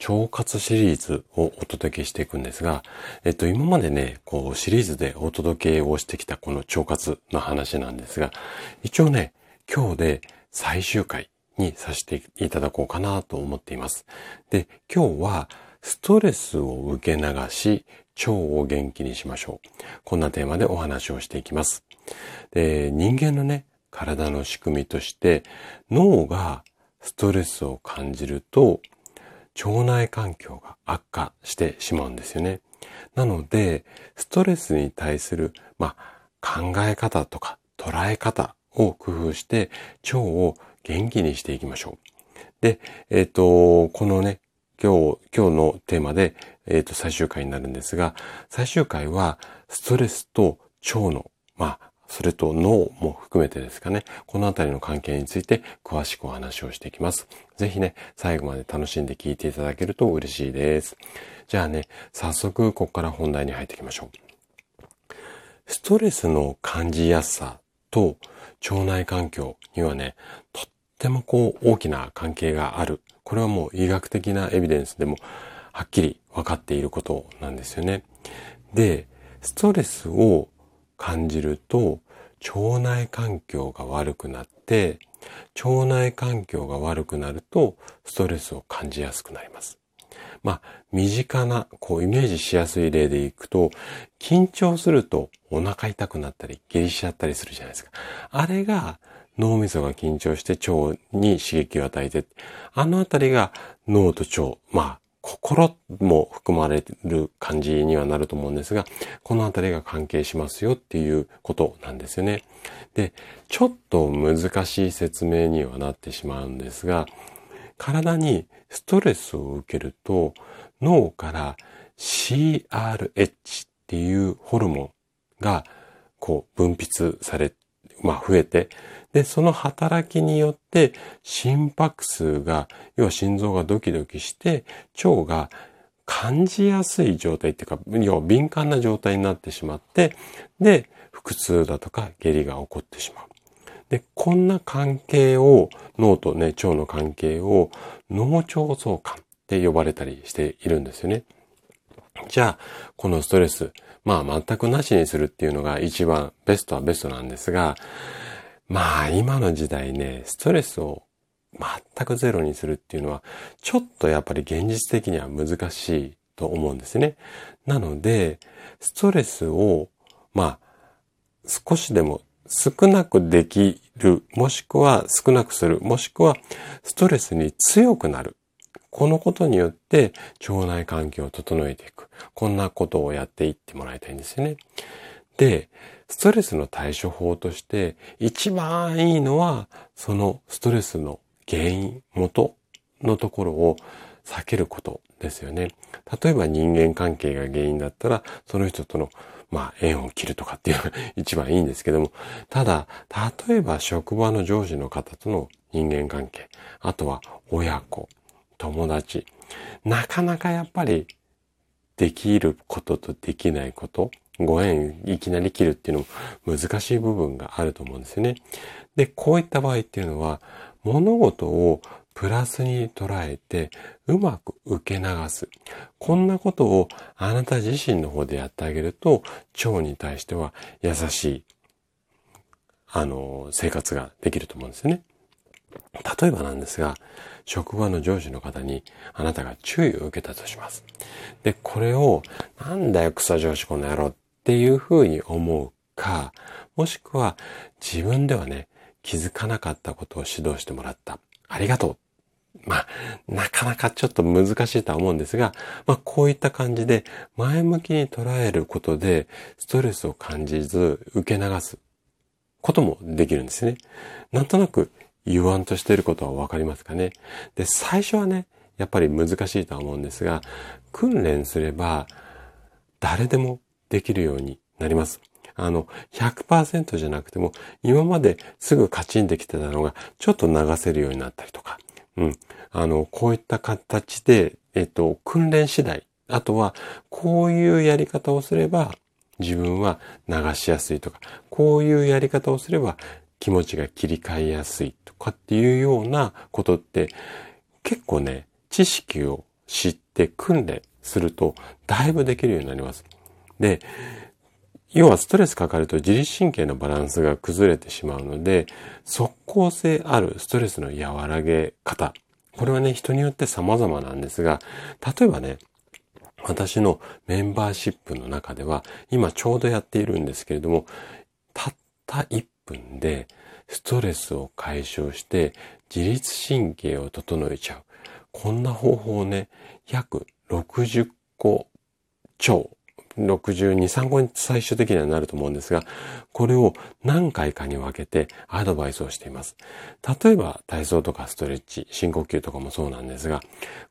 腸活シリーズをお届けしていくんですが、えっと、今までね、こう、シリーズでお届けをしてきたこの腸活の話なんですが、一応ね、今日で最終回にさせていただこうかなと思っています。で、今日は、ストレスを受け流し、腸を元気にしましょう。こんなテーマでお話をしていきます。で、人間のね、体の仕組みとして、脳がストレスを感じると、腸内環境が悪化してしまうんですよね。なので、ストレスに対する、まあ、考え方とか捉え方を工夫して腸を元気にしていきましょう。で、えっ、ー、と、このね、今日、今日のテーマで、えっ、ー、と、最終回になるんですが、最終回はストレスと腸の、まあ、それと脳も含めてですかね、このあたりの関係について詳しくお話をしていきます。ぜひね、最後まで楽しんで聞いていただけると嬉しいです。じゃあね、早速ここから本題に入っていきましょう。ストレスの感じやすさと腸内環境にはね、とってもこう大きな関係がある。これはもう医学的なエビデンスでもはっきり分かっていることなんですよね。で、ストレスを感じると腸内環境が悪くなって腸内環境が悪くなるとストレスを感じやすくなります。まあ、身近な、こう、イメージしやすい例でいくと、緊張するとお腹痛くなったり、下痢しちゃったりするじゃないですか。あれが脳みそが緊張して腸に刺激を与えて、あのあたりが脳と腸、まあ、心も含まれる感じにはなると思うんですが、このあたりが関係しますよっていうことなんですよね。で、ちょっと難しい説明にはなってしまうんですが、体にストレスを受けると脳から CRH っていうホルモンがこう分泌され、まあ増えて、で、その働きによって心拍数が、要は心臓がドキドキして、腸が感じやすい状態っていうか、要は敏感な状態になってしまって、で、腹痛だとか下痢が起こってしまう。で、こんな関係を、脳とね、腸の関係を脳腸相関って呼ばれたりしているんですよね。じゃあ、このストレス、まあ全くなしにするっていうのが一番ベストはベストなんですが、まあ今の時代ね、ストレスを全くゼロにするっていうのは、ちょっとやっぱり現実的には難しいと思うんですね。なので、ストレスを、まあ、少しでも少なくできる、もしくは少なくする、もしくはストレスに強くなる。このことによって腸内環境を整えていく。こんなことをやっていってもらいたいんですよね。で、ストレスの対処法として一番いいのは、そのストレスの原因、元のところを避けることですよね。例えば人間関係が原因だったら、その人とのまあ、縁を切るとかっていうのが 一番いいんですけども、ただ、例えば職場の上司の方との人間関係、あとは親子、友達、なかなかやっぱりできることとできないこと、ご縁いきなり切るっていうのも難しい部分があると思うんですよね。で、こういった場合っていうのは、物事をプラスに捉えてうまく受け流す。こんなことをあなた自身の方でやってあげると腸に対しては優しい、あの、生活ができると思うんですよね。例えばなんですが、職場の上司の方にあなたが注意を受けたとします。で、これを、なんだよ草上司この野郎っっていうふうに思うか、もしくは自分ではね、気づかなかったことを指導してもらった。ありがとうまあ、なかなかちょっと難しいとは思うんですが、まあ、こういった感じで前向きに捉えることで、ストレスを感じず受け流すこともできるんですね。なんとなく言わんとしていることはわかりますかね。で、最初はね、やっぱり難しいとは思うんですが、訓練すれば誰でもできるようになります。あの、100%じゃなくても、今まですぐカチンできてたのが、ちょっと流せるようになったりとか、うん。あの、こういった形で、えっと、訓練次第。あとは、こういうやり方をすれば、自分は流しやすいとか、こういうやり方をすれば気持ちが切り替えやすいとかっていうようなことって結構ね、知識を知って訓練するとだいぶできるようになります。で、要はストレスかかると自律神経のバランスが崩れてしまうので、即効性あるストレスの和らげ方。これはね、人によって様々なんですが、例えばね、私のメンバーシップの中では、今ちょうどやっているんですけれども、たった1分でストレスを解消して自律神経を整えちゃう。こんな方法をね、約60個超62、3個に最終的にはなると思うんですが、これを何回かに分けてアドバイスをしています。例えば体操とかストレッチ、深呼吸とかもそうなんですが、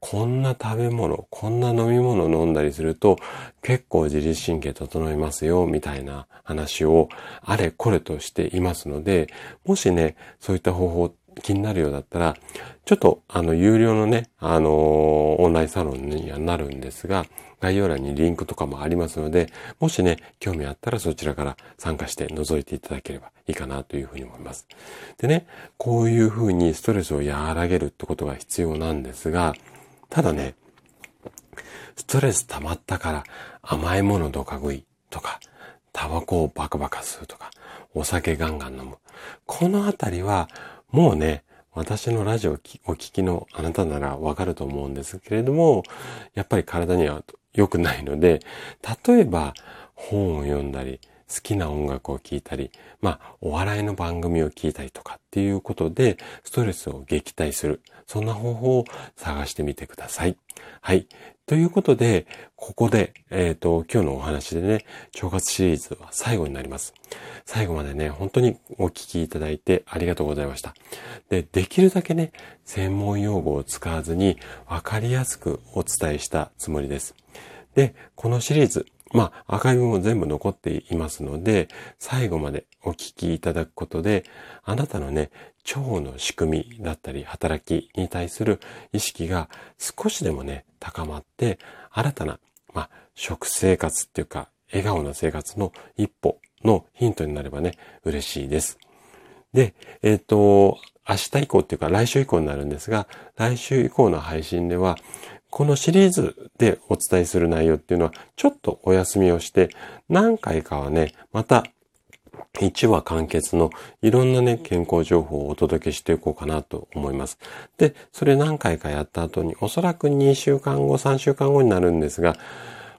こんな食べ物、こんな飲み物飲んだりすると結構自律神経整いますよ、みたいな話をあれこれとしていますので、もしね、そういった方法気になるようだったら、ちょっとあの有料のね、あのー、オンラインサロンにはなるんですが、概要欄にリンクとかもありますので、もしね、興味あったらそちらから参加して覗いていただければいいかなというふうに思います。でね、こういうふうにストレスを和らげるってことが必要なんですが、ただね、ストレス溜まったから甘いものどか食いとか、タバコをバカバカ吸うとか、お酒ガンガン飲む。このあたりはもうね、私のラジオをお聞きのあなたならわかると思うんですけれども、やっぱり体には良くないので、例えば本を読んだり、好きな音楽を聴いたり、まあ、お笑いの番組を聞いたりとかっていうことで、ストレスを撃退する。そんな方法を探してみてください。はい。ということで、ここで、えっ、ー、と、今日のお話でね、腸活シリーズは最後になります。最後までね、本当にお聞きいただいてありがとうございました。で、できるだけね、専門用語を使わずに分かりやすくお伝えしたつもりです。で、このシリーズ、まあ、アーカイブも全部残っていますので、最後までお聞きいただくことで、あなたのね、腸の仕組みだったり、働きに対する意識が少しでもね、高まって、新たな、まあ、食生活っていうか、笑顔の生活の一歩のヒントになればね、嬉しいです。で、えっ、ー、と、明日以降っていうか来週以降になるんですが、来週以降の配信では、このシリーズでお伝えする内容っていうのは、ちょっとお休みをして、何回かはね、また1話完結のいろんなね、健康情報をお届けしていこうかなと思います。で、それ何回かやった後に、おそらく2週間後、3週間後になるんですが、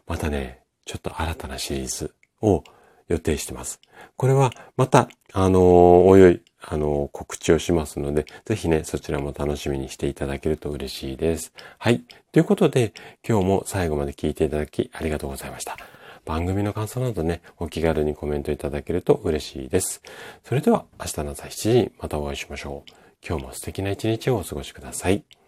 またね、ちょっと新たなシリーズを予定してます。これはまた、あのー、おいおい、あの、告知をしますので、ぜひね、そちらも楽しみにしていただけると嬉しいです。はい。ということで、今日も最後まで聞いていただきありがとうございました。番組の感想などね、お気軽にコメントいただけると嬉しいです。それでは明日の朝7時にまたお会いしましょう。今日も素敵な一日をお過ごしください。